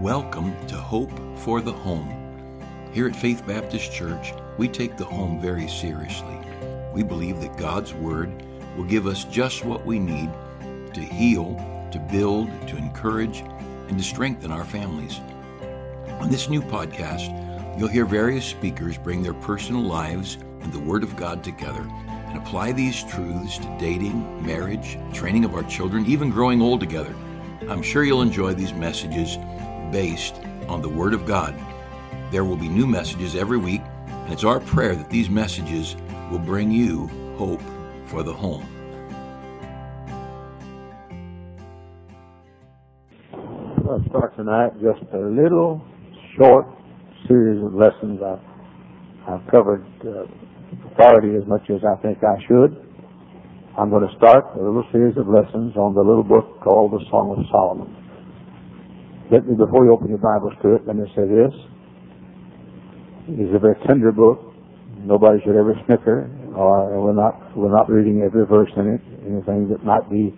Welcome to Hope for the Home. Here at Faith Baptist Church, we take the home very seriously. We believe that God's Word will give us just what we need to heal, to build, to encourage, and to strengthen our families. On this new podcast, you'll hear various speakers bring their personal lives and the Word of God together and apply these truths to dating, marriage, training of our children, even growing old together. I'm sure you'll enjoy these messages based on the Word of God. There will be new messages every week, and it's our prayer that these messages will bring you hope for the home. I'll start tonight just a little short series of lessons. I've, I've covered uh, authority as much as I think I should. I'm going to start a little series of lessons on the little book called the Song of Solomon. Let me, before you open your Bibles to it, let me say this. It is a very tender book. Nobody should ever snicker, or we're not, we're not reading every verse in it. Anything that might be,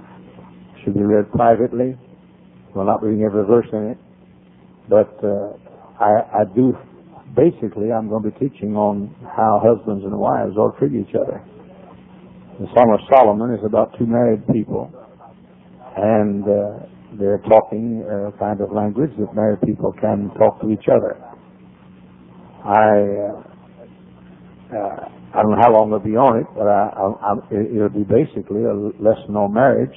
should be read privately. We're not reading every verse in it. But, uh, I, I do, basically, I'm going to be teaching on how husbands and wives ought to treat each other. The Song of Solomon is about two married people. And, uh, they're talking a kind of language that married people can talk to each other. I uh, uh, I don't know how long I'll be on it, but I, I, I, it'll be basically a lesson on marriage,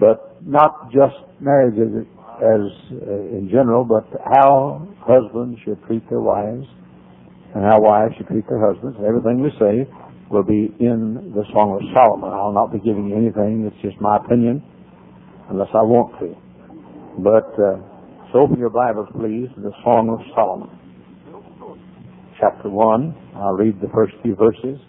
but not just marriage as, as uh, in general, but how husbands should treat their wives and how wives should treat their husbands. Everything we say will be in the Song of Solomon. I'll not be giving you anything that's just my opinion unless I want to. But uh, so open your Bibles, please, to the Song of Solomon, chapter one. I'll read the first few verses.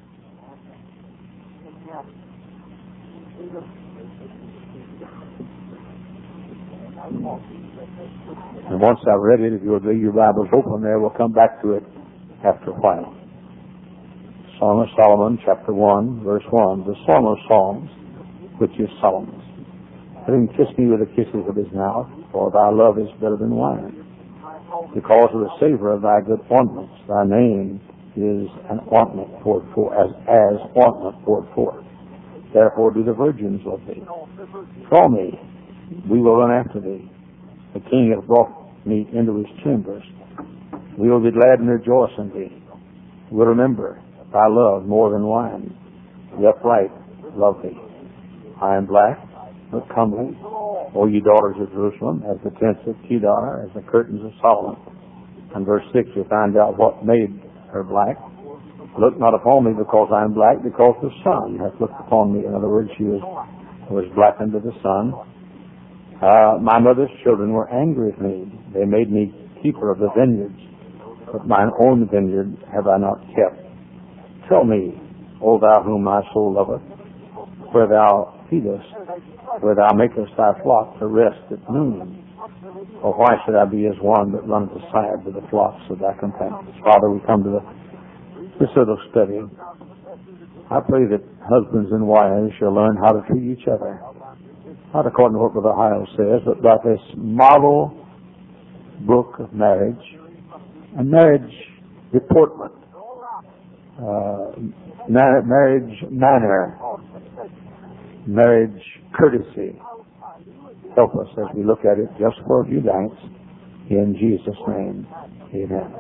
And once I've read it, if you'll leave your Bibles open there, we'll come back to it after a while. Song of Solomon, chapter 1, verse 1. The Song of Songs, which is Solomon's. Let him kiss me with the kisses of his mouth, for thy love is better than wine. Because of the savor of thy good ointments, thy name is an ointment poured forth, as, as ointment poured forth. Therefore do the virgins love thee. Call me, we will run after thee. The king hath brought me into his chambers. We will be glad and rejoice in thee. We will remember thy love more than wine. The upright love thee. I am black, but comely, O ye daughters of Jerusalem, as the tents of Kedar, as the curtains of Solomon. And verse 6, you find out what made her black. Look not upon me because I am black, because the sun hath looked upon me. In other words, she was, was blackened to the sun. Uh, my mother's children were angry with me. They made me keeper of the vineyards, but mine own vineyard have I not kept. Tell me, O thou whom my soul loveth, where thou feedest, where thou makest thy flock to rest at noon. Or why should I be as one that runneth aside to the flocks of thy companions? Father, we come to the, this little study. I pray that husbands and wives shall learn how to treat each other. Not according to what Brother Hyles says, but by this model book of marriage and marriage deportment, uh, marriage manner, marriage courtesy. Help us as we look at it just for a few nights. In Jesus' name, amen.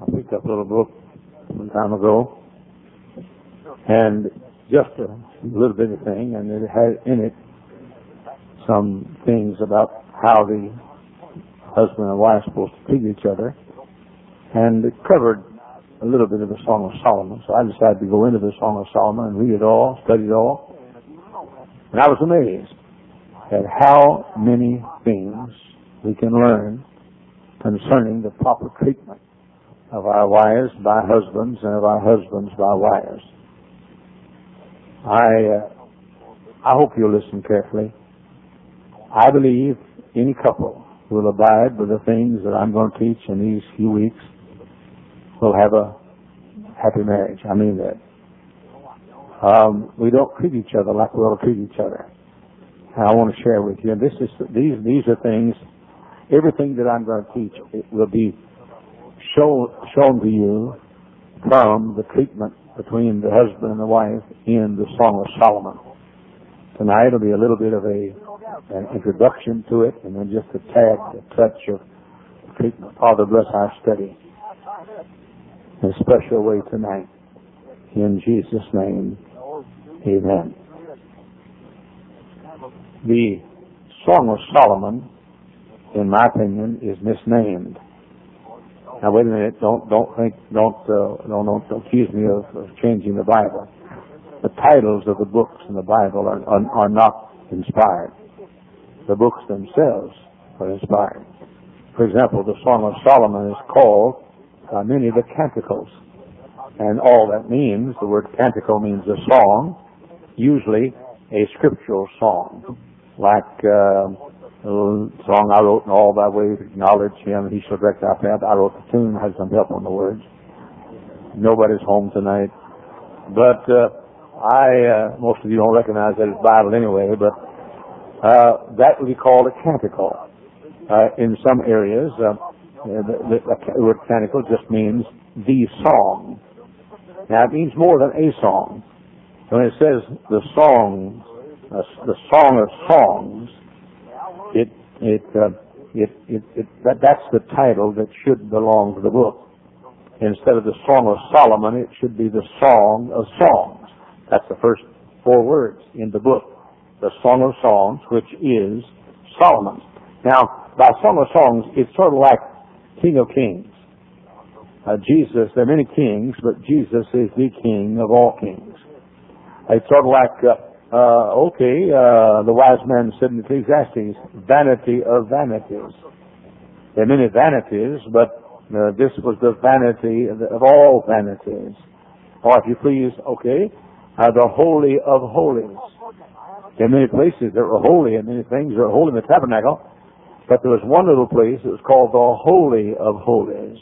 I picked up a little book some time ago, and just a little bit of thing, and it had in it some things about how the husband and wife are supposed to treat each other, and it covered a little bit of the Song of Solomon. So I decided to go into the Song of Solomon and read it all, study it all. And I was amazed at how many things we can learn concerning the proper treatment of our wives by husbands and of our husbands by wives. I, uh, I hope you'll listen carefully. I believe any couple will abide with the things that I'm going to teach in these few weeks will have a happy marriage. I mean that. Um, we don't treat each other like we ought to treat each other. I want to share with you. And this is these these are things. Everything that I'm going to teach it will be shown shown to you from the treatment between the husband and the wife in the Song of Solomon. Tonight will be a little bit of a an introduction to it, and then just a tad, a touch of treatment. Father, bless our study in a special way tonight. In Jesus' name, Amen. The Song of Solomon, in my opinion, is misnamed. Now wait a minute, don't don't think don't uh, don't, don't accuse me of, of changing the Bible. The titles of the books in the Bible are, are, are not inspired. The books themselves are inspired. For example, the Song of Solomon is called uh, many of the canticles. And all that means, the word canticle means a song, usually a scriptural song, like uh, a song I wrote in all thy ways acknowledge him, he shall direct our path. I wrote the tune, had some help on the words. Nobody's home tonight. But uh, I, uh, most of you don't recognize that it's Bible anyway, but uh, that would be called a canticle. Uh, in some areas, uh, the, the, the word canticle just means the song. Now it means more than a song. When it says the song, uh, the song of songs, it it uh, it, it, it that, that's the title that should belong to the book. Instead of the Song of Solomon, it should be the Song of Songs. That's the first four words in the book. The Song of Songs, which is Solomon's. Now, by Song of Songs, it's sort of like King of Kings. Uh, Jesus, there are many kings, but Jesus is the King of all kings. It's sort of like, uh, uh, okay, uh, the wise man said in Ecclesiastes, vanity of vanities. There are many vanities, but uh, this was the vanity of, of all vanities. Or if you please, okay, uh, the holy of holies. There are many places that were holy and many things that are holy in the tabernacle, but there was one little place that was called the Holy of Holies.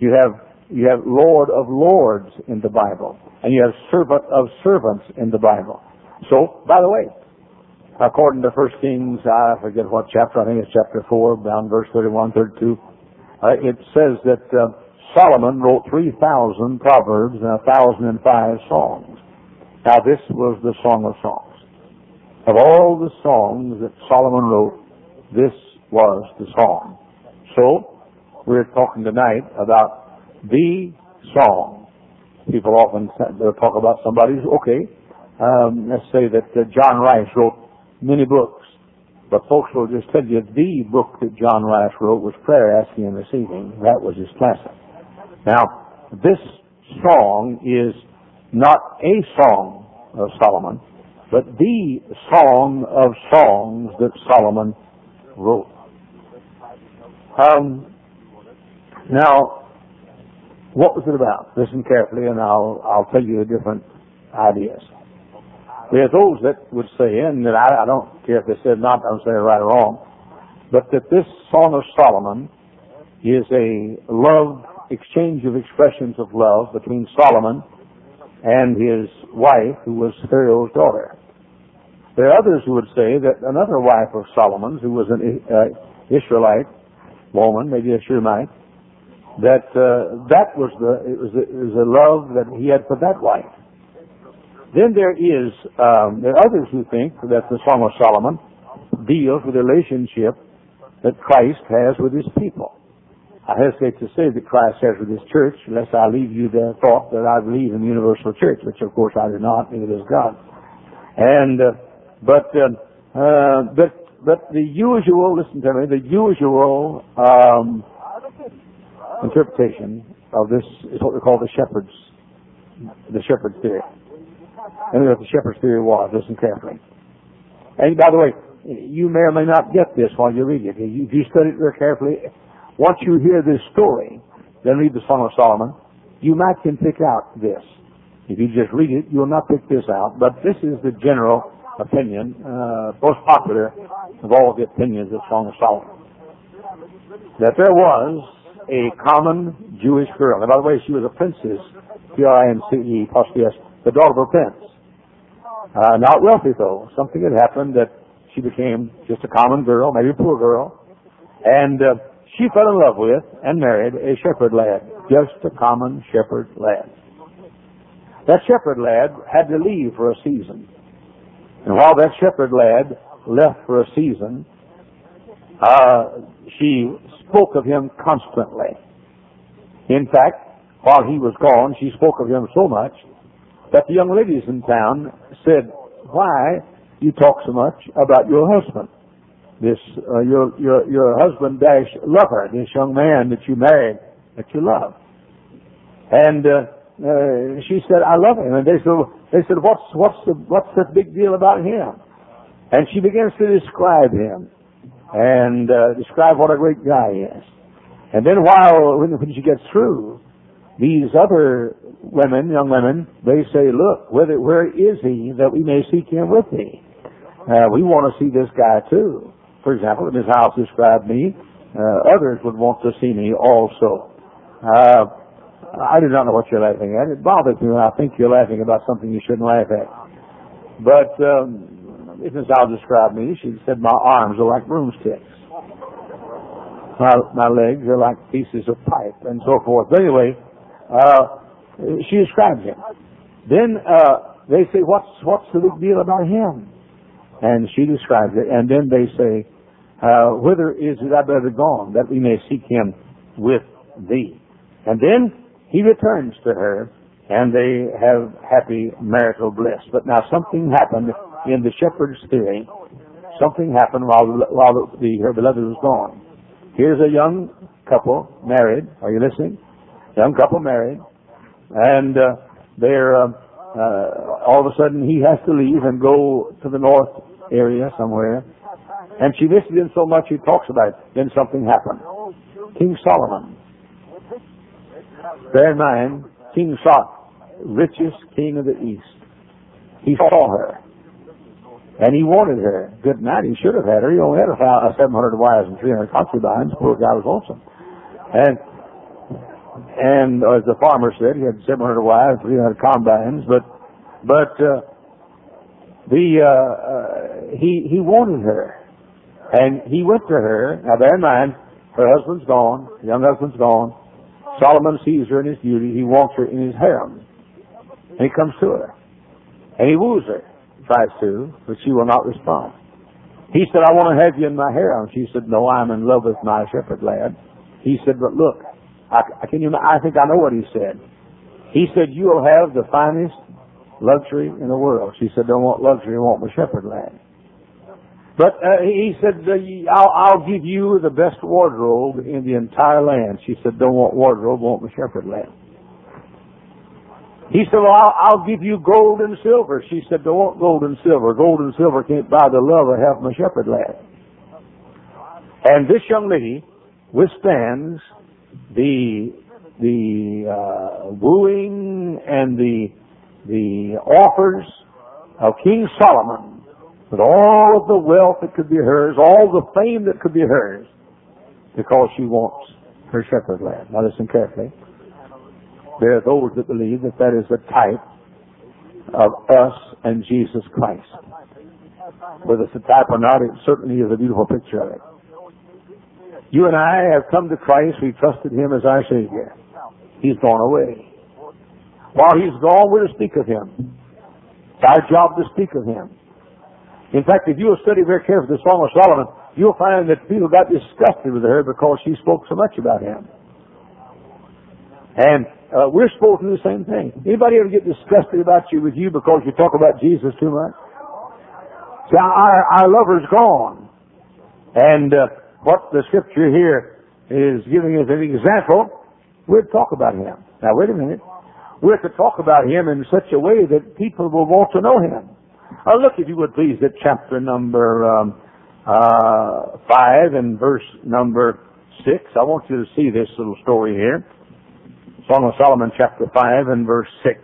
You have you have Lord of Lords in the Bible, and you have Servant of Servants in the Bible. So, by the way, according to First Kings, I forget what chapter, I think it's chapter 4, down verse 31, 32, uh, it says that uh, Solomon wrote 3,000 proverbs and 1,005 songs. Now, this was the Song of Songs. Of all the songs that Solomon wrote, this was the song. So, we're talking tonight about the song. People often talk about somebody's, okay, um, let's say that uh, John Rice wrote many books, but folks will just tell you the book that John Rice wrote was Prayer Asking and Receiving. That was his classic. Now, this song is not a song of Solomon, but the song of songs that Solomon wrote. Um, now, what was it about? Listen carefully, and I'll I'll tell you different ideas. There are those that would say, and that I, I don't care if they said not, I don't say right or wrong, but that this Song of Solomon is a love exchange of expressions of love between Solomon and his wife, who was Pharaoh's daughter. There are others who would say that another wife of Solomon's, who was an uh, Israelite woman, maybe a Shunammite, that uh, that was the it was, a, it was a love that he had for that wife. Then there is um, there are others who think that the Song of Solomon deals with the relationship that Christ has with his people. I hesitate to say that Christ has with his church, unless I leave you the thought that I believe in the universal church, which of course I do not, neither does God. And uh, but uh, uh, but but the usual, listen to me, the usual um, interpretation of this is what we call the shepherd's the shepherd's theory. And what the shepherd's theory was. Listen carefully. And by the way, you may or may not get this while you read it. If you study it very carefully, once you hear this story, then read the Song of Solomon, you might can pick out this. If you just read it, you'll not pick this out. But this is the general opinion, uh, most popular of all the opinions of Song of Solomon. That there was a common Jewish girl. And by the way, she was a princess, P-R-I-N-C-E, possibly the daughter of a prince. Uh, not wealthy though. Something had happened that she became just a common girl, maybe a poor girl, and uh, she fell in love with and married a shepherd lad, just a common shepherd lad. That shepherd lad had to leave for a season. And while that shepherd lad left for a season, uh, she spoke of him constantly. In fact, while he was gone, she spoke of him so much that the young ladies in town said, why you talk so much about your husband? This, uh, your, your, your husband dash lover, this young man that you married, that you love. And, uh, uh, she said, I love him. And they said, they said, what's, what's the, what's the big deal about him? And she begins to describe him and uh, describe what a great guy he is. And then while, when, when she gets through, these other women, young women, they say, look, where, where is he that we may seek him with thee? Uh, we want to see this guy too. For example, Miss Hyles described me. Uh, others would want to see me also. Uh, I do not know what you're laughing at. It bothers me when I think you're laughing about something you shouldn't laugh at. But um, Miss Hyles described me, she said my arms are like broomsticks. My, my legs are like pieces of pipe and so forth. But anyway, uh, she describes him. Then uh, they say, "What's what's the big deal about him?" And she describes it. And then they say, uh, "Whither is that brother gone, that we may seek him with thee?" And then he returns to her, and they have happy marital bliss. But now something happened in the shepherd's theory. Something happened while while the, her beloved was gone. Here's a young couple married. Are you listening? young couple married, and uh, they're uh, uh, all of a sudden he has to leave and go to the north area somewhere, and she visited him so much he talks about it. Then something happened. King Solomon. Bear in mind, King Solomon, richest king of the east. He saw her. And he wanted her. Good night. He should have had her. He only had a 700 wives and 300 concubines. Poor guy was lonesome. And and as the farmer said, he had 700 wives, 300 combines, but but uh, the uh, uh, he he wanted her, and he went to her. Now bear in mind, her husband's gone, young husband's gone. Solomon sees her in his beauty. He wants her in his harem, and he comes to her, and he woos her, tries to, but she will not respond. He said, "I want to have you in my harem." She said, "No, I'm in love with my shepherd lad." He said, "But look, I, can you, I think I know what he said. He said, you will have the finest luxury in the world. She said, don't want luxury, I want my shepherd lad. But uh, he said, I'll, I'll give you the best wardrobe in the entire land. She said, don't want wardrobe, want the shepherd lad. He said, well, I'll, I'll give you gold and silver. She said, don't want gold and silver. Gold and silver can't buy the love I have my shepherd lad. And this young lady withstands the the uh, wooing and the the offers of King Solomon with all of the wealth that could be hers, all the fame that could be hers, because she wants her shepherd lad. Now listen carefully. There are those that believe that that is the type of us and Jesus Christ. Whether it's a type or not, it certainly is a beautiful picture of it. You and I have come to Christ. We trusted Him as our Savior. He's gone away. While He's gone, we're to speak of Him. It's our job to speak of Him. In fact, if you will study very carefully the Song of Solomon, you'll find that people got disgusted with her because she spoke so much about Him. And uh, we're supposed to do the same thing. Anybody ever get disgusted about you with you because you talk about Jesus too much? See, our, our lover's gone. And uh, what the scripture here is giving us an example, we're to talk about him. Now wait a minute. We're to talk about him in such a way that people will want to know him. Uh, look, if you would please, at chapter number um, uh, 5 and verse number 6. I want you to see this little story here. Song of Solomon, chapter 5 and verse 6.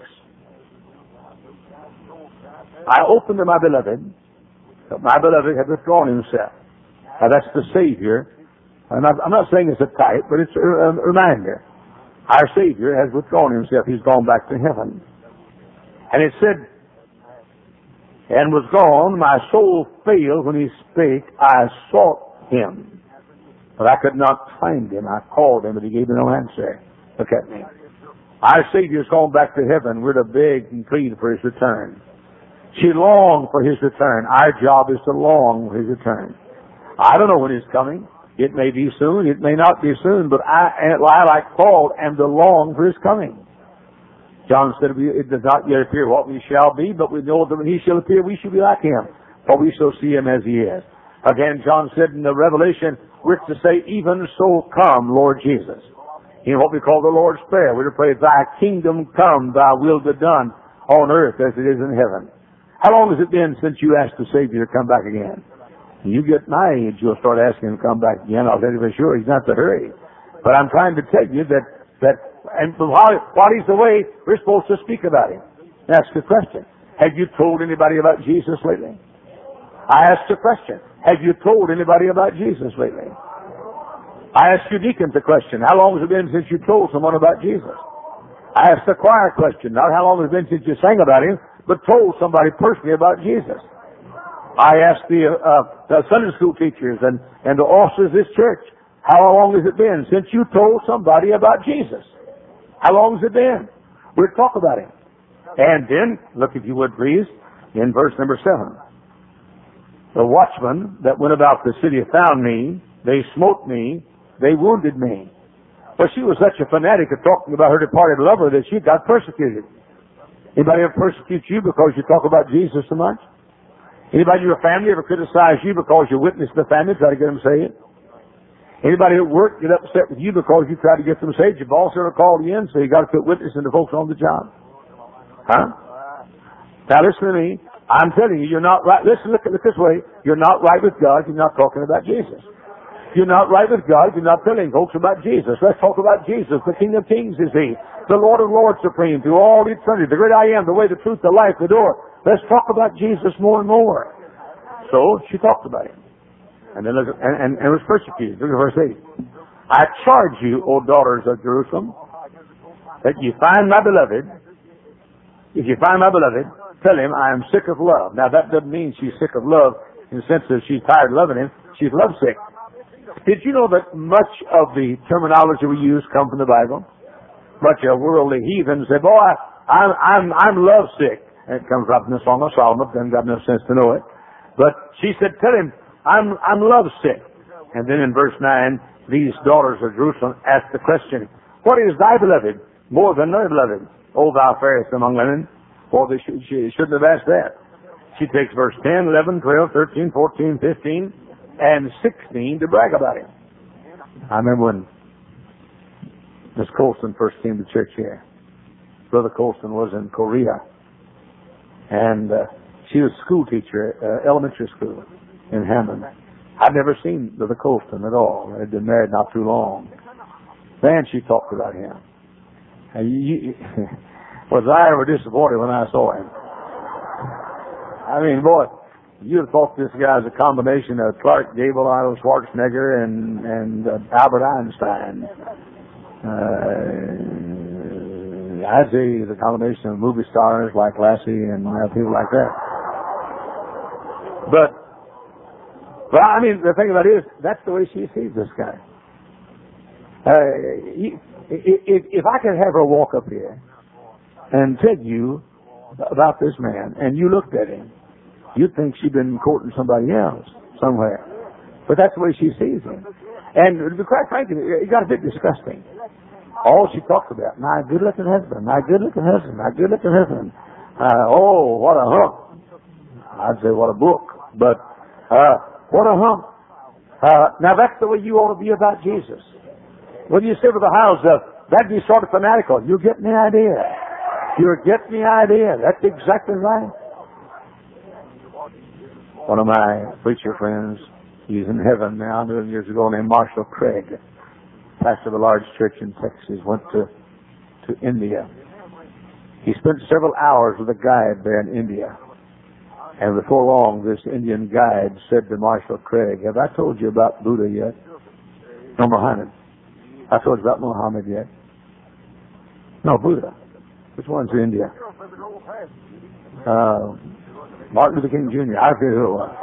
I opened to my beloved, but my beloved had withdrawn himself. Now that's the Savior. I'm not, I'm not saying it's a type, but it's a, a reminder. Our Savior has withdrawn himself. He's gone back to heaven. And it said, and was gone. My soul failed when he spake. I sought him, but I could not find him. I called him, but he gave me no answer. Look at me. Our Savior's gone back to heaven. We're to beg and plead for his return. She longed for his return. Our job is to long for his return. I don't know when he's coming. It may be soon, it may not be soon, but I, I like Paul, am to long for his coming. John said, it does not yet appear what we shall be, but we know that when he shall appear, we shall be like him, for we shall see him as he is. Again, John said in the Revelation, we're to say, even so come, Lord Jesus. In what we call the Lord's Prayer, we're to pray, thy kingdom come, thy will be done on earth as it is in heaven. How long has it been since you asked the Savior to come back again? When you get my age, you'll start asking him to come back again. I'll tell you for sure, he's not to hurry. But I'm trying to tell you that, that and while, while he's away, we're supposed to speak about him. That's the question. Have you told anybody about Jesus lately? I asked a question. Have you told anybody about Jesus lately? I asked you deacons a question. How long has it been since you told someone about Jesus? I asked the choir question. Not how long has it been since you sang about him, but told somebody personally about Jesus. I asked the, uh, the Sunday school teachers and, and the officers of this church, how long has it been since you told somebody about Jesus? How long has it been? We'll talk about him. And then, look if you would please, in verse number seven. The watchmen that went about the city found me, they smote me, they wounded me. Well, she was such a fanatic of talking about her departed lover that she got persecuted. Anybody ever persecute you because you talk about Jesus so much? Anybody in your family ever criticize you because you witness the family, try to get them saved? Anybody at work get upset with you because you try to get them saved? Your boss ever called you in, so you got to put witnessing to folks on the job. Huh? Now listen to me. I'm telling you, you're not right. Listen, look at it this way. You're not right with God you're not talking about Jesus. You're not right with God you're not telling folks about Jesus. Let's talk about Jesus. The King of Kings is He. The Lord of Lords supreme through all eternity. The great I am, the way, the truth, the life, the door. Let's talk about Jesus more and more. So she talked about Him and then and, and, and was persecuted. Look at verse 8. I charge you, O daughters of Jerusalem, that you find my beloved. If you find my beloved, tell him I am sick of love. Now that doesn't mean she's sick of love in the sense that she's tired of loving him. She's lovesick. Did you know that much of the terminology we use come from the Bible? Much of worldly heathens say, "Boy, I'm I'm I'm lovesick." And it comes right from the Song of Solomon. Doesn't got no sense to know it. But she said, "Tell him I'm, I'm lovesick. And then in verse 9, these daughters of Jerusalem ask the question, What is thy beloved more than thy beloved? O thou fairest among women. Well, they should, she shouldn't have asked that. She takes verse 10, 11, 12, 13, 14, 15, and 16 to brag about him. I remember when Miss Colston first came to church here. Brother Colston was in Korea. And uh, she was a school teacher, uh, elementary school in Hammond. I'd never seen Brother Colston at all. They'd been married not too long. Then she talked about him. And you, was I ever disappointed when I saw him? I mean, boy, you'd have thought this guy was a combination of Clark Gable, Arnold Schwarzenegger, and and uh, Albert Einstein. Uh, I'd say a combination of movie stars like Lassie and uh, people like that. But well, I mean, the thing about it is, that's the way she sees this guy. Uh, if, if I could have her walk up here and tell you about this man, and you looked at him, you'd think she'd been courting somebody else somewhere. But that's the way she sees him. And to be quite frank, it got a bit disgusting. All she talks about, my good-looking husband, my good-looking husband, my good-looking husband. Uh, oh, what a hook. I'd say what a book. But uh, what a hump. Uh, now that's the way you ought to be about Jesus. When you say with the house, uh, that'd be sort of fanatical. You get the idea. You're getting the idea. That's exactly right. One of my preacher friends, he's in heaven now, a him years ago, named Marshall Craig, pastor of a large church in Texas, went to, to India. He spent several hours with a guide there in India. And before long, this Indian guide said to Marshall Craig, have I told you about Buddha yet? No, Muhammad. I told you about Muhammad yet? No, Buddha. Which one's in India? Uh, Martin Luther King Jr., I forget who it was.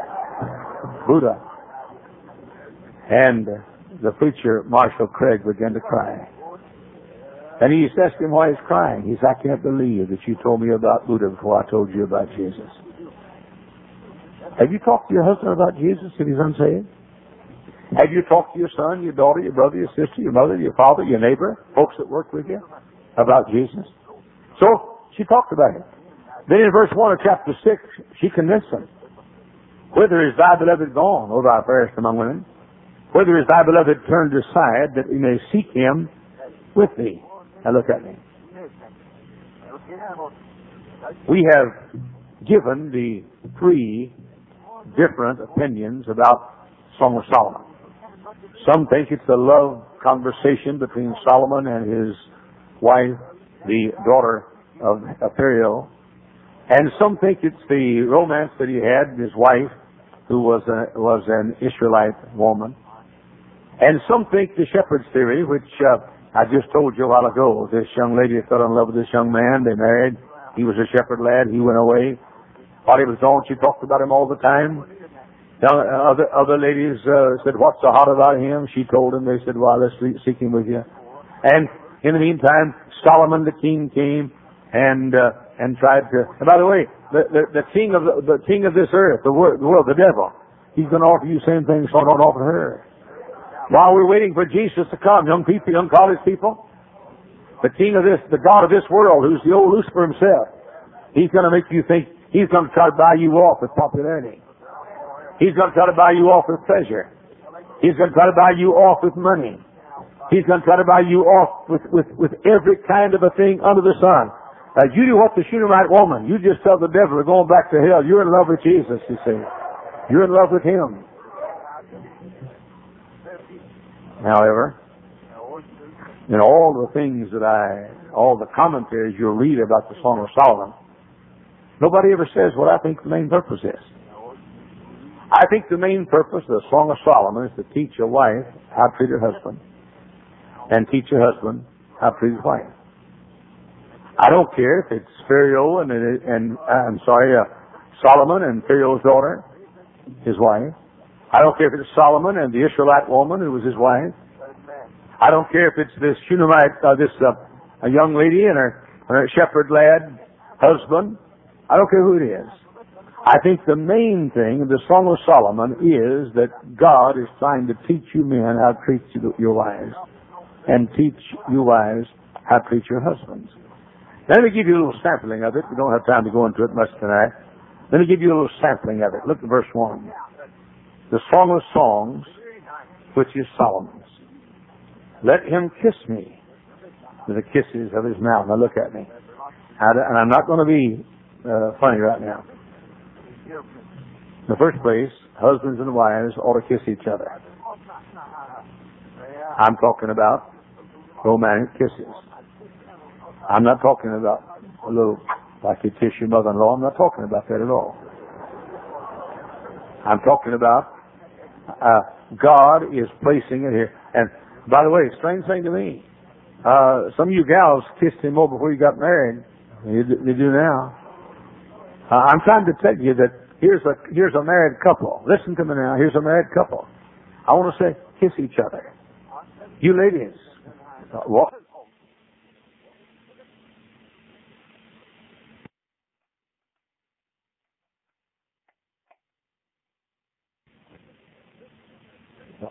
Buddha. And the preacher, Marshall Craig, began to cry. And he asked him why he's crying. He said, I can't believe that you told me about Buddha before I told you about Jesus. Have you talked to your husband about Jesus if he's unsaved? Have you talked to your son, your daughter, your brother, your sister, your mother, your father, your neighbor, folks that work with you about Jesus? So she talked about it. Then in verse 1 of chapter 6, she convinced them. Whither is thy beloved gone, O thou fairest among women? Whither is thy beloved turned aside that we may seek him with thee? Now look at me. We have given the three different opinions about Song of Solomon. Some think it's a love conversation between Solomon and his wife, the daughter of Pharaoh. And some think it's the romance that he had with his wife, who was a, was an Israelite woman. And some think the shepherd's theory, which uh, I just told you a while ago. This young lady fell in love with this young man. They married. He was a shepherd lad. He went away. He was gone, she talked about him all the time. Other other ladies uh, said, "What's so hot about him?" She told him. They said, "Well, let's seek him with you." And in the meantime, Solomon the king came and uh, and tried to. And by the way, the the, the king of the, the king of this earth, the world, the world, the devil, he's going to offer you same things so don't offer her. While we're waiting for Jesus to come, young people, young college people, the king of this, the God of this world, who's the old Lucifer himself, he's going to make you think he's going to try to buy you off with popularity. He's going to try to buy you off with pleasure. He's going to try to buy you off with money. He's going to try to buy you off with, with, with every kind of a thing under the sun. Uh, you do what the Shunammite woman. You just tell the devil we're going back to hell. You're in love with Jesus, you see. You're in love with him. However, in all the things that I, all the commentaries you'll read about the Song of Solomon, nobody ever says what I think the main purpose is. I think the main purpose of the Song of Solomon is to teach a wife how to treat her husband and teach her husband how to treat his wife. I don't care if it's Pharaoh and, and I'm sorry, uh, Solomon and Pharaoh's daughter, his wife. I don't care if it's Solomon and the Israelite woman who was his wife. I don't care if it's this Shunammite, uh, this uh, a young lady and her, her shepherd lad husband. I don't care who it is. I think the main thing in the Song of Solomon is that God is trying to teach you men how to treat your wives and teach you wives how to treat your husbands. Let me give you a little sampling of it. We don't have time to go into it much tonight. Let me give you a little sampling of it. Look at verse 1. The Song of Songs, which is Solomon's. Let him kiss me with the kisses of his mouth. Now look at me. And I'm not going to be uh, funny right now. In the first place, husbands and wives ought to kiss each other. I'm talking about romantic kisses. I'm not talking about a little like you kiss your mother-in-law. I'm not talking about that at all. I'm talking about uh, God is placing it here. And by the way, strange thing to me, uh, some of you gals kissed him more before you got married. You, you do now. Uh, I'm trying to tell you that Here's a here's a married couple. Listen to me now. Here's a married couple. I want to say, kiss each other. You ladies, uh, what?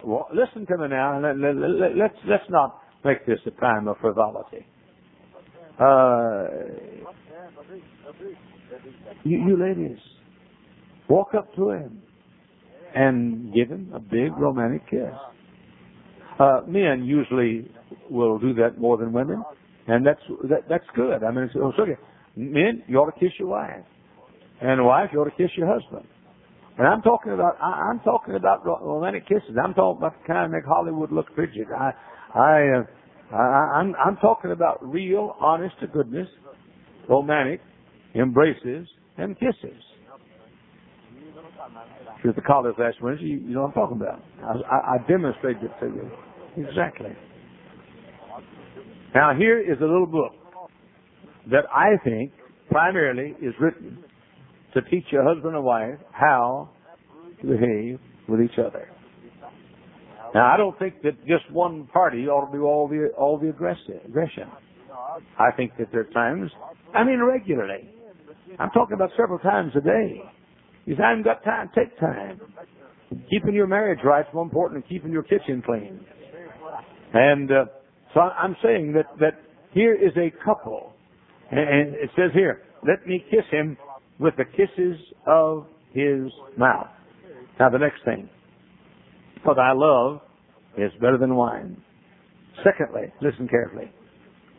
Well, listen to me now. Let, let, let, let's let's not make this a time of frivolity. Uh, you, you ladies, Walk up to him and give him a big romantic kiss. Uh, men usually will do that more than women, and that's that, that's good. I mean, it's, it's okay. Men, you ought to kiss your wife, and wife, you ought to kiss your husband. And I'm talking about I, I'm talking about romantic kisses. I'm talking about the kind that make Hollywood look frigid. I I, uh, I I'm I'm talking about real, honest to goodness, romantic embraces and kisses. She the college last Wednesday. You, you know what I'm talking about. I, I, I demonstrated it to you. Exactly. Now here is a little book that I think primarily is written to teach a husband and wife how to behave with each other. Now, I don't think that just one party ought to do all the all the aggression. I think that there are times, I mean regularly. I'm talking about several times a day. Because I haven't got time. Take time. Keeping your marriage right is more important than keeping your kitchen clean. And uh, so I'm saying that that here is a couple, and it says here, "Let me kiss him with the kisses of his mouth." Now the next thing, for thy love is better than wine. Secondly, listen carefully.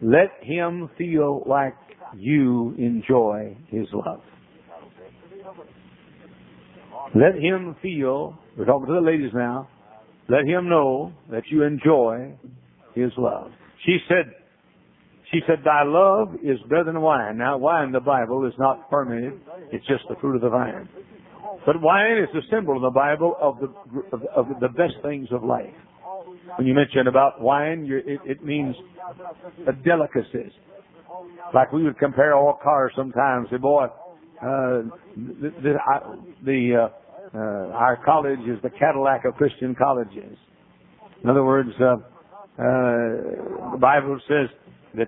Let him feel like you enjoy his love. Let him feel, we're talking to the ladies now, let him know that you enjoy his love. She said, she said, thy love is better than wine. Now, wine in the Bible is not fermented. It's just the fruit of the vine. But wine is the symbol in the Bible of the, of, the best things of life. When you mention about wine, it, it means delicacies. Like we would compare all cars sometimes. Say, boy, uh, the, the, I, the uh, uh, our college is the Cadillac of Christian colleges. In other words, uh, uh, the Bible says that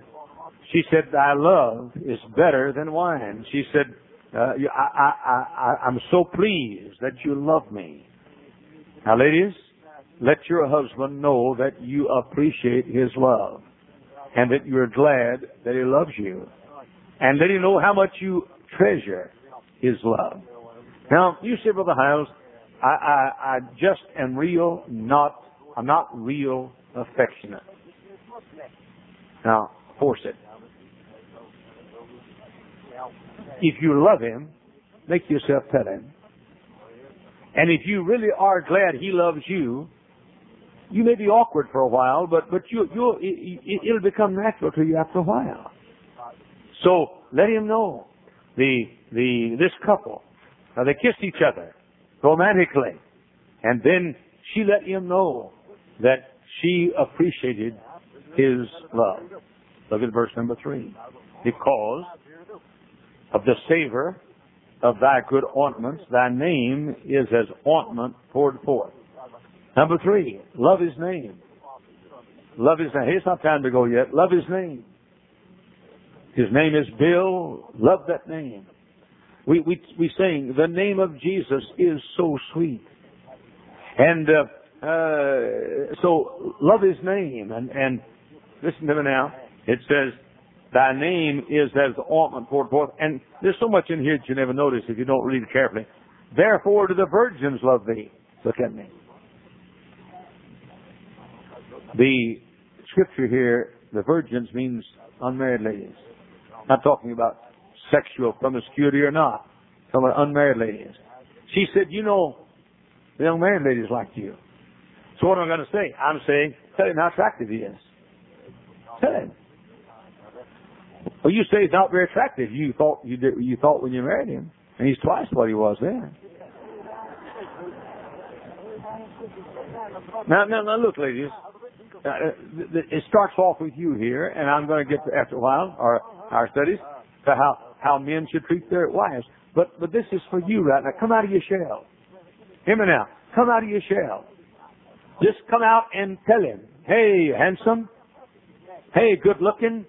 she said, "Thy love is better than wine." She said, uh, I, I, I, "I'm so pleased that you love me." Now, ladies, let your husband know that you appreciate his love and that you're glad that he loves you. And let him know how much you treasure his love. Now, you say, Brother Hyles, I, I, I just am real, not, I'm not real affectionate. Now, force it. If you love him, make yourself tell him. And if you really are glad he loves you, you may be awkward for a while, but but you you it, it'll become natural to you after a while. So let him know the the this couple. Now they kissed each other romantically, and then she let him know that she appreciated his love. Look at verse number three. Because of the savor of thy good ointments, thy name is as ointment poured forth. Number three, love his name. Love his name. It's not time to go yet. Love his name. His name is Bill. Love that name. We, we, we sing, the name of Jesus is so sweet. And, uh, uh, so love his name. And, and listen to me now. It says, thy name is as the ointment poured forth. And there's so much in here that you never notice if you don't read it carefully. Therefore do the virgins love thee. Look at me. The scripture here, the virgins means unmarried ladies. Not talking about sexual promiscuity or not. Talking about unmarried ladies. She said, you know, the young married ladies like you. So what am I going to say? I'm saying, tell him how attractive he is. Tell him. Well, you say he's not very attractive. You thought you did, you thought when you married him, and he's twice what he was then. Now, now, now, look, ladies. Uh, it starts off with you here, and I'm going to get to after a while our our studies to how how men should treat their wives. But but this is for you right now. Come out of your shell. Hear me now. Come out of your shell. Just come out and tell him, "Hey, handsome. Hey, good looking.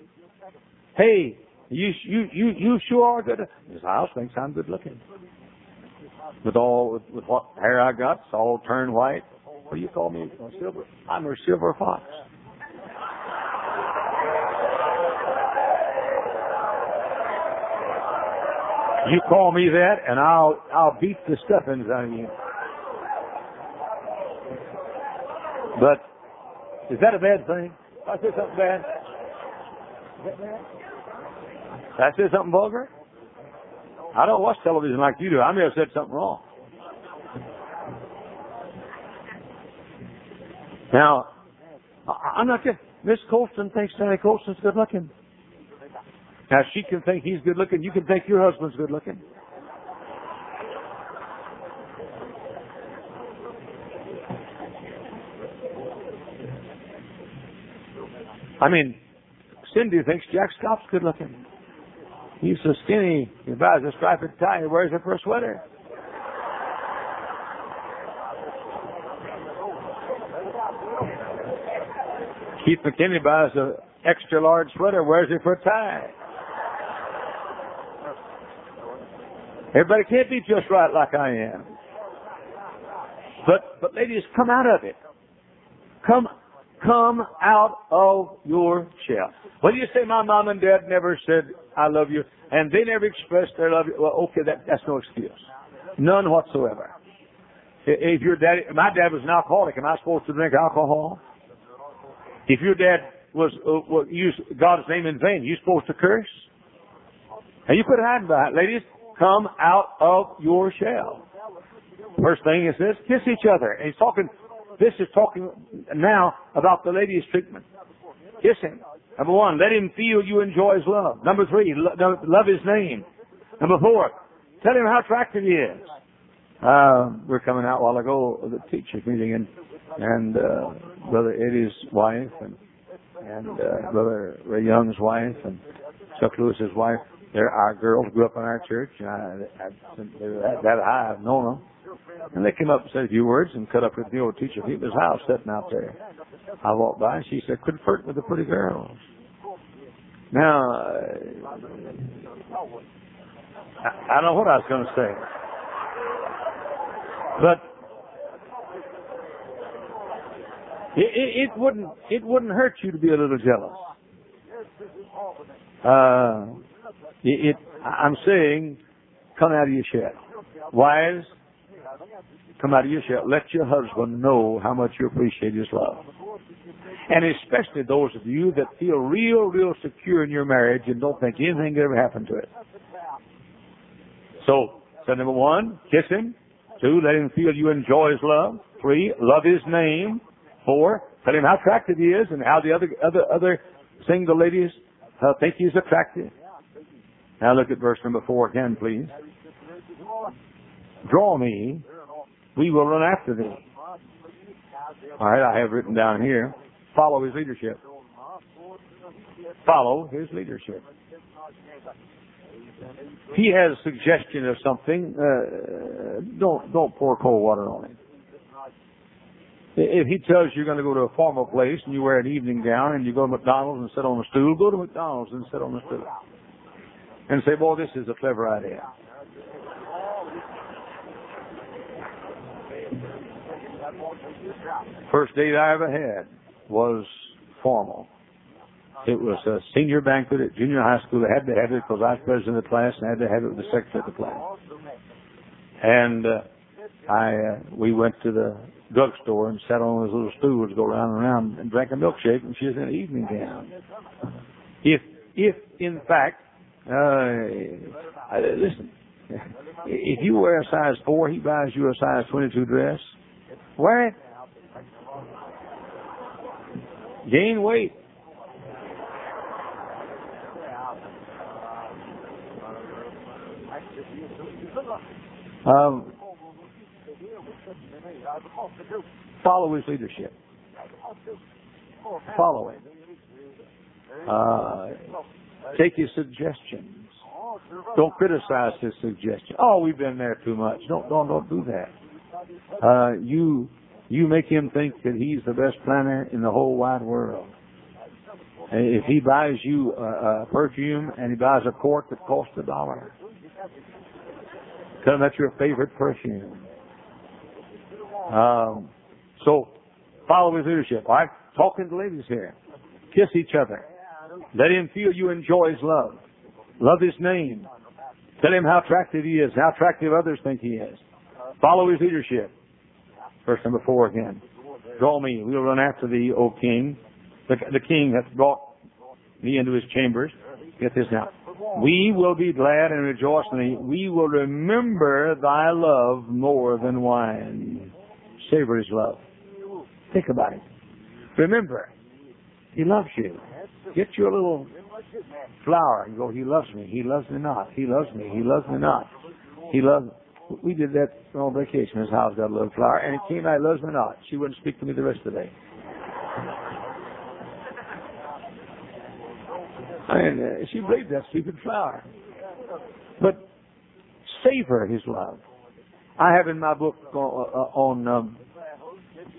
Hey, you you you you sure are good." His house thinks I'm good looking. With all with, with what hair I got, it's all turned white. Do you call me? A silver. I'm a silver fox. You call me that, and I'll I'll beat the stuffings out of you. But is that a bad thing? I say something? Bad? Did I say something vulgar? I don't watch television like you do. I may have said something wrong. Now, I'm not kidding. Miss Colston thinks Sally Colston's good looking. Now she can think he's good looking. You can think your husband's good looking. I mean, Cindy thinks Jack Scott's good looking. He's so skinny. He buys a striped tie. He wears it for a sweater. Keith McKinney buys an extra large sweater. Wears it for a tie. Everybody can't be just right like I am. But but ladies, come out of it. Come come out of your shell. Do you say? My mom and dad never said I love you, and they never expressed their love. Well, okay, that, that's no excuse, none whatsoever. If your dad, my dad was an alcoholic, am I supposed to drink alcohol? If your dad was uh, used God's name in vain, you're supposed to curse? And you quit hiding behind, ladies. Come out of your shell. First thing is this: kiss each other. And he's talking. This is talking now about the ladies' treatment. Kiss him. Number one, let him feel you enjoy his love. Number three, love his name. Number four, tell him how attractive he is. Uh, we're coming out a while ago the teachers meeting and and uh, Brother Eddie's wife and and uh, Brother Ray Young's wife and Chuck Lewis's wife. They're our girls grew up in our church. And I, I, that, that high, I've known them. And they came up and said a few words and cut up with the old teacher. He was house sitting out there. I walked by and she said, quit flirting with the pretty girls. Now, uh, I, I don't know what I was going to say. But it, it, it wouldn't it wouldn't hurt you to be a little jealous. Uh, it, it I'm saying, come out of your shell. Wives, come out of your shell. Let your husband know how much you appreciate his love. And especially those of you that feel real, real secure in your marriage and don't think anything could ever happen to it. So, so number one, kiss him. Two, let him feel you enjoy his love. Three, love his name. Four, tell him how attractive he is and how the other other other single ladies uh, think he's attractive. Now look at verse number four again, please. Draw me, we will run after thee. All right, I have written down here. Follow his leadership. Follow his leadership. He has a suggestion of something. Uh, don't don't pour cold water on him. If he tells you you're going to go to a formal place and you wear an evening gown and you go to McDonald's and sit on a stool, go to McDonald's and sit on a stool. And say, boy, this is a clever idea. First date I ever had was formal. It was a senior banquet at junior high school. I had to have it because I was president of the class and I had to have it with the secretary of the class. And uh, I uh, we went to the drugstore and sat on those little stools, go round and round, and drank a milkshake, and she was in an evening gown. If if in fact, uh, listen, if you wear a size four, he buys you a size twenty-two dress. Wear it. Gain weight. Um, follow his leadership. Follow him. Uh, take his suggestions. Don't criticize his suggestions. Oh, we've been there too much. Don't don't don't do that. Uh, you you make him think that he's the best planner in the whole wide world. If he buys you a, a perfume and he buys a quart that costs a dollar, tell him that's your favorite perfume. Um, so follow his leadership. All right, talking to ladies here. Kiss each other. Let him feel you enjoy his love. Love his name. Tell him how attractive he is, how attractive others think he is. Follow his leadership. Verse number four again. Draw me, we'll run after thee, O king. The, the king hath brought me into his chambers. Get this now. We will be glad and rejoice in thee. We will remember thy love more than wine. Savor his love. Think about it. Remember, he loves you. Get you a little flower. and go, he loves me. He loves me not. He loves me. He loves me not. He loves we did that on vacation. His house got a little flower, and it came out, loves me not. She wouldn't speak to me the rest of the day. And uh, she believed that stupid flower. But savor His love. I have in my book uh, on um,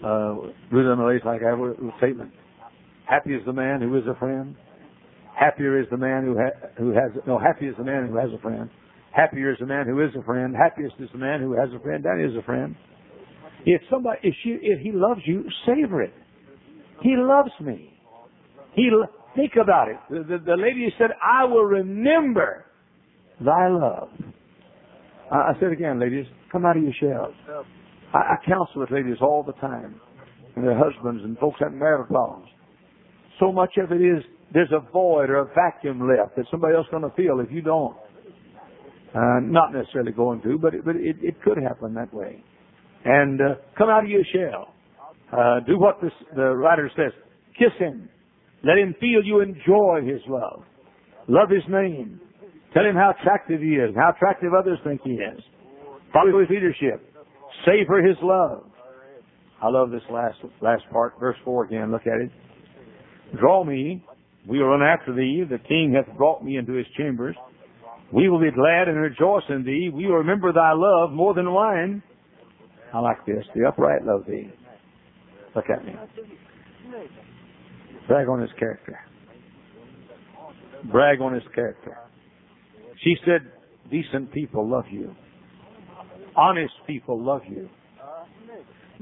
uh, rhythm and like I have a statement. Happy is the man who is a friend. Happier is the man who ha- who has no. Happy is the man who has a friend. Happier is the man who is a friend. Happiest is the man who has a friend. That is a friend. If somebody, if she, if he loves you, savor it. He loves me. He think about it. The, the, the lady said, "I will remember thy love." I, I said again, ladies, come out of your shells. I, I counsel with ladies all the time, and their husbands and folks having marital problems. So much of it is there's a void or a vacuum left that somebody else is going to feel if you don't. Uh, not necessarily going to, but it, but it, it could happen that way. And uh, come out of your shell. Uh, do what this, the writer says. Kiss him. Let him feel you enjoy his love. Love his name. Tell him how attractive he is, how attractive others think he is. Follow his leadership. Savor his love. I love this last last part, verse four again. Look at it. Draw me, we will run after thee. The king hath brought me into his chambers. We will be glad and rejoice in thee. We will remember thy love more than wine. I like this. The upright love thee. Look at me. Brag on his character. Brag on his character. She said, decent people love you. Honest people love you.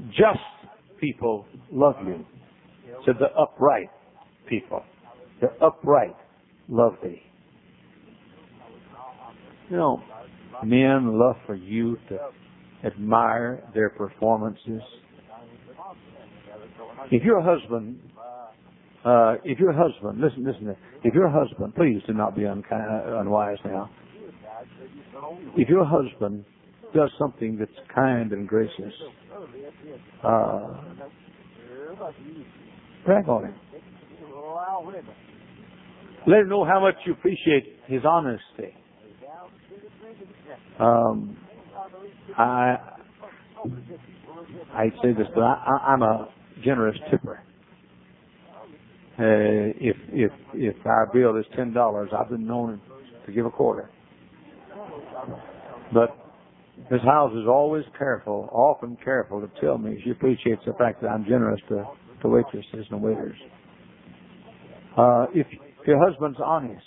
Just people love you. Said the upright people. The upright love thee. You know, men love for you to admire their performances. If your husband, uh, if your husband, listen, listen, if your husband, please do not be unkind, unwise now. If your husband does something that's kind and gracious, uh, brag on him. Let him know how much you appreciate his honesty. Um, I I say this, but I, I'm a generous tipper. Uh, if if if our bill is ten dollars, I've been known to give a quarter. But Miss Hyles is always careful, often careful to tell me she appreciates the fact that I'm generous to, to waitresses and waiters. Uh, if, if your husband's honest,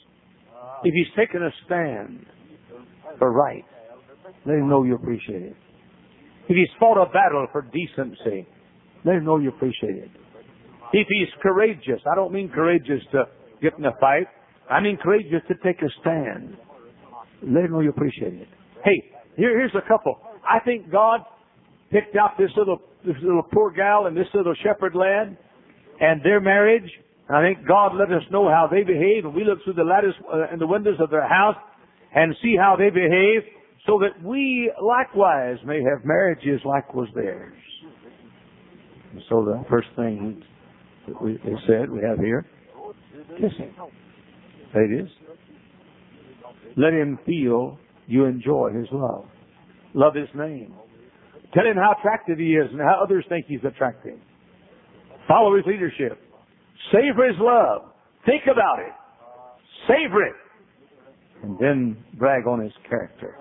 if he's taken a stand for right, let him know you appreciate it. If he's fought a battle for decency, let him know you appreciate it. If he's courageous, I don't mean courageous to get in a fight. I mean courageous to take a stand. Let him know you appreciate it. Hey, here, here's a couple. I think God picked out this little this little poor gal and this little shepherd lad and their marriage. And I think God let us know how they behave, and we look through the lattice uh, and the windows of their house and see how they behave, so that we likewise may have marriages like was theirs. And so the first thing that we they said we have here, kissing. Ladies, let him feel you enjoy his love. Love his name. Tell him how attractive he is and how others think he's attractive. Follow his leadership. Savor his love. Think about it. Savor it. And then brag on his character.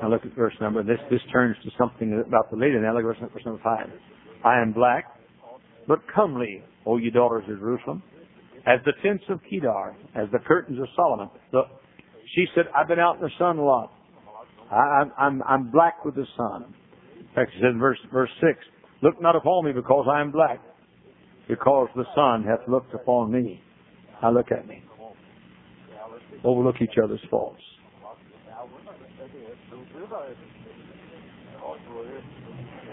Now look at verse number. This this turns to something about the lady. Now look at verse number five. I am black, but comely, O ye daughters of Jerusalem, as the tents of Kedar, as the curtains of Solomon. Look, she said, I've been out in the sun a lot. I, am I'm, I'm black with the sun. In fact, she said in verse, verse 6, Look not upon me because I am black, because the sun hath looked upon me. Now look at me. Overlook each other's faults.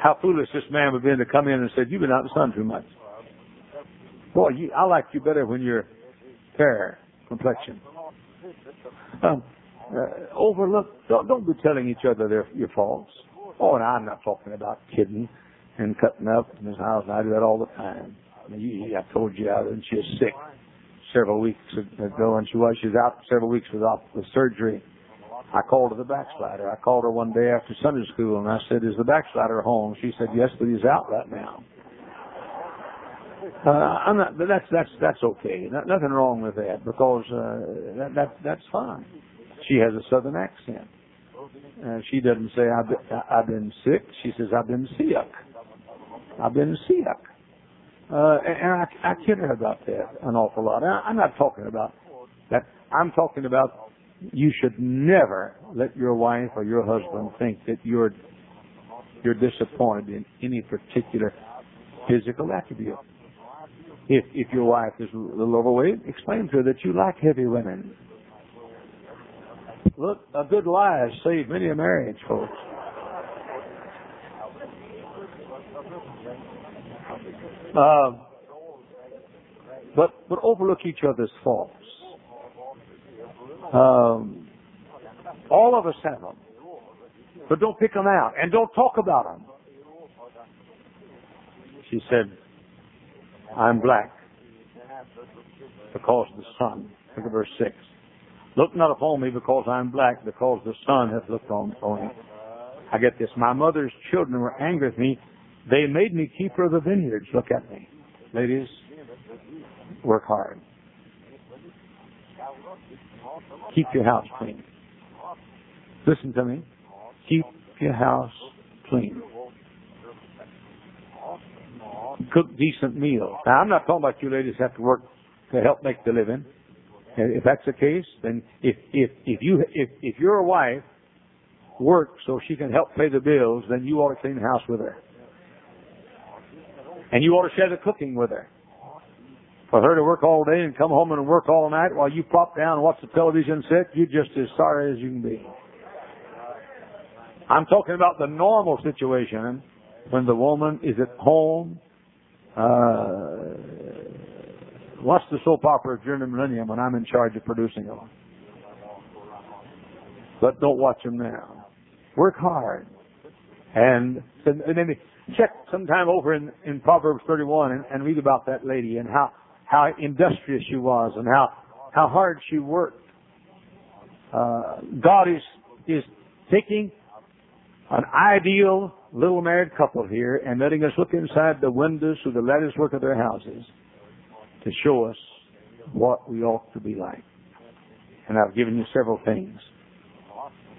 How foolish this man would have been to come in and said, You've been out in the sun too much. Boy, you, I like you better when you're fair complexion. Um, uh, overlook. Don't, don't be telling each other their your faults. Oh, and I'm not talking about kidding and cutting up in his house. And I do that all the time. I, mean, you, I told you and she was sick several weeks ago, and she was. She was out several weeks with with surgery. I called her the backslider. I called her one day after Sunday school, and I said, "Is the backslider home?" She said, "Yes, but he's out right now." Uh, I'm not, but that's that's that's okay. Not, nothing wrong with that because uh, that, that that's fine. she has a southern accent. Uh, she doesn't say I've been, I've been sick. She says I've been sick. I've been sick. Uh, and, and I, I kid her about that an awful lot. I, I'm not talking about that. I'm talking about you should never let your wife or your husband think that you're you're disappointed in any particular physical attribute. If if your wife is a little overweight, explain to her that you like heavy women. Look, a good lie has saved many a marriage, folks. Uh, but but overlook each other's faults. Um, all of us have them, but don't pick them out and don't talk about them. She said, "I'm black because the sun." Look at verse six. Look not upon me because I'm black, because the sun hath looked on, on me. I get this. My mother's children were angry with me. They made me keeper of the vineyards. Look at me. Ladies, work hard. Keep your house clean. Listen to me. Keep your house clean. Cook decent meals. Now, I'm not talking about you ladies have to work to help make the living. If that's the case, then if if if you if if your wife works so she can help pay the bills, then you ought to clean the house with her, and you ought to share the cooking with her. For her to work all day and come home and work all night while you plop down and watch the television set, you're just as sorry as you can be. I'm talking about the normal situation when the woman is at home. Uh, the soap opera during the millennium when I'm in charge of producing them. But don't watch them now. Work hard. And, and then check sometime over in, in Proverbs 31 and, and read about that lady and how, how industrious she was and how, how hard she worked. Uh, God is, is taking an ideal little married couple here and letting us look inside the windows through the lattice work of their houses to show us what we ought to be like. And I've given you several things.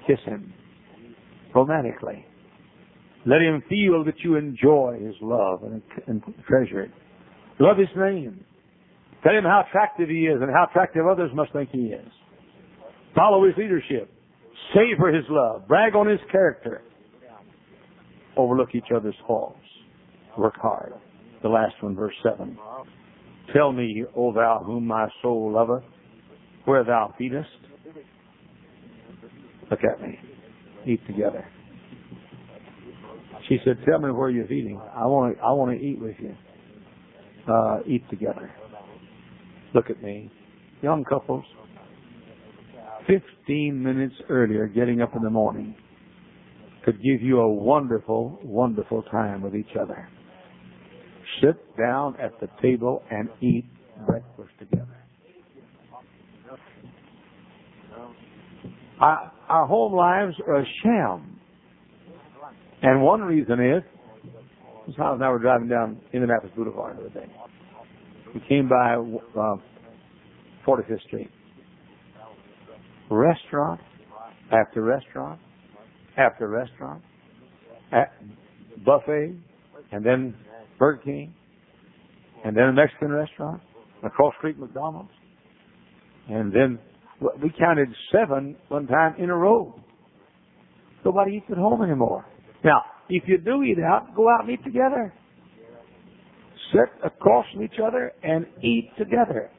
Kiss him romantically. Let him feel that you enjoy his love and, and treasure it. Love his name. Tell him how attractive he is and how attractive others must think he is. Follow his leadership. Savor his love. Brag on his character overlook each other's faults. Work hard. The last one, verse 7. Tell me, O thou whom my soul loveth, where thou feedest. Look at me. Eat together. She said, tell me where you're feeding. I want to, I want to eat with you. Uh, eat together. Look at me. Young couples, 15 minutes earlier getting up in the morning could give you a wonderful, wonderful time with each other. Sit down at the table and eat breakfast together. Our, our home lives are a sham. And one reason is, house and I were driving down Indianapolis Boulevard the other day. We came by uh, 45th Street. Restaurant after restaurant after restaurant, at buffet, and then Burger King, and then a Mexican restaurant, across street McDonald's, and then we counted seven one time in a row. Nobody eats at home anymore. Now, if you do eat out, go out and eat together. Sit across from each other and eat together.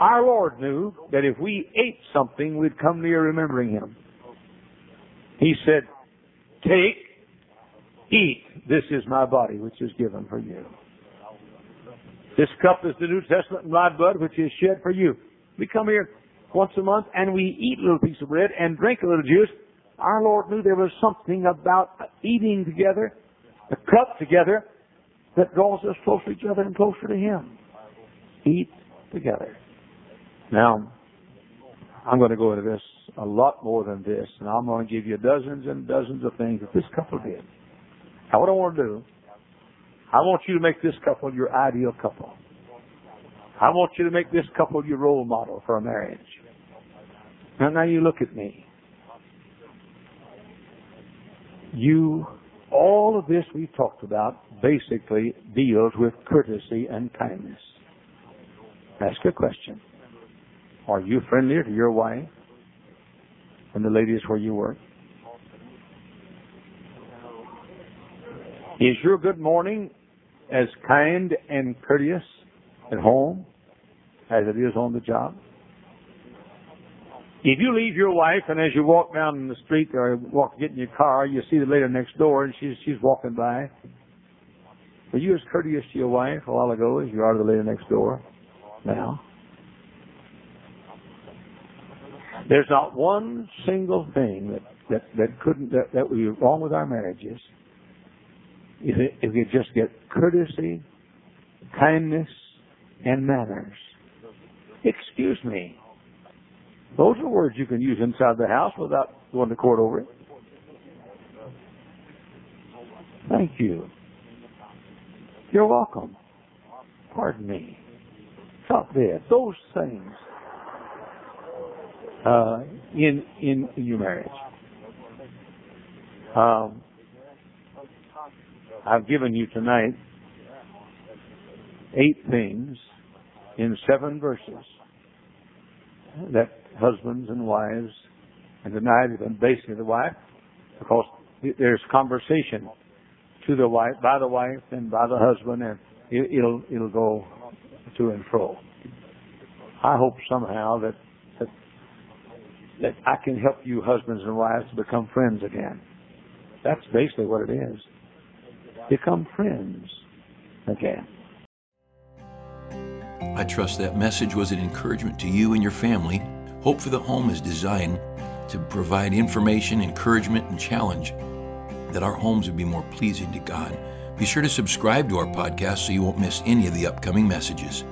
Our Lord knew that if we ate something, we'd come near remembering Him. He said, Take, eat. This is my body, which is given for you. This cup is the New Testament in my blood, which is shed for you. We come here once a month and we eat a little piece of bread and drink a little juice. Our Lord knew there was something about eating together, a cup together, that draws us closer to each other and closer to Him. Eat together. Now, I'm going to go into this a lot more than this, and I'm going to give you dozens and dozens of things that this couple did. Now, what I want to do, I want you to make this couple your ideal couple. I want you to make this couple your role model for a marriage. Now, now you look at me. You, all of this we've talked about basically deals with courtesy and kindness. Ask a question. Are you friendlier to your wife than the ladies where you work? Is your good morning as kind and courteous at home as it is on the job? If you leave your wife and as you walk down the street or walk get in your car, you see the lady next door and she's she's walking by. Were you as courteous to your wife a while ago as you are to the lady next door now? There's not one single thing that that, that couldn't that, that would be wrong with our marriages if it, if you just get courtesy, kindness, and manners. Excuse me. Those are words you can use inside the house without going to court over it. Thank you. You're welcome. Pardon me. Stop there. Those things uh, in, in your marriage. Um, I've given you tonight eight things in seven verses that husbands and wives, and tonight been basically the wife, because there's conversation to the wife, by the wife, and by the husband, and it, will it'll go to and fro. I hope somehow that that that I can help you husbands and wives to become friends again. That's basically what it is. Become friends again. I trust that message was an encouragement to you and your family. Hope for the Home is designed to provide information, encouragement, and challenge that our homes would be more pleasing to God. Be sure to subscribe to our podcast so you won't miss any of the upcoming messages.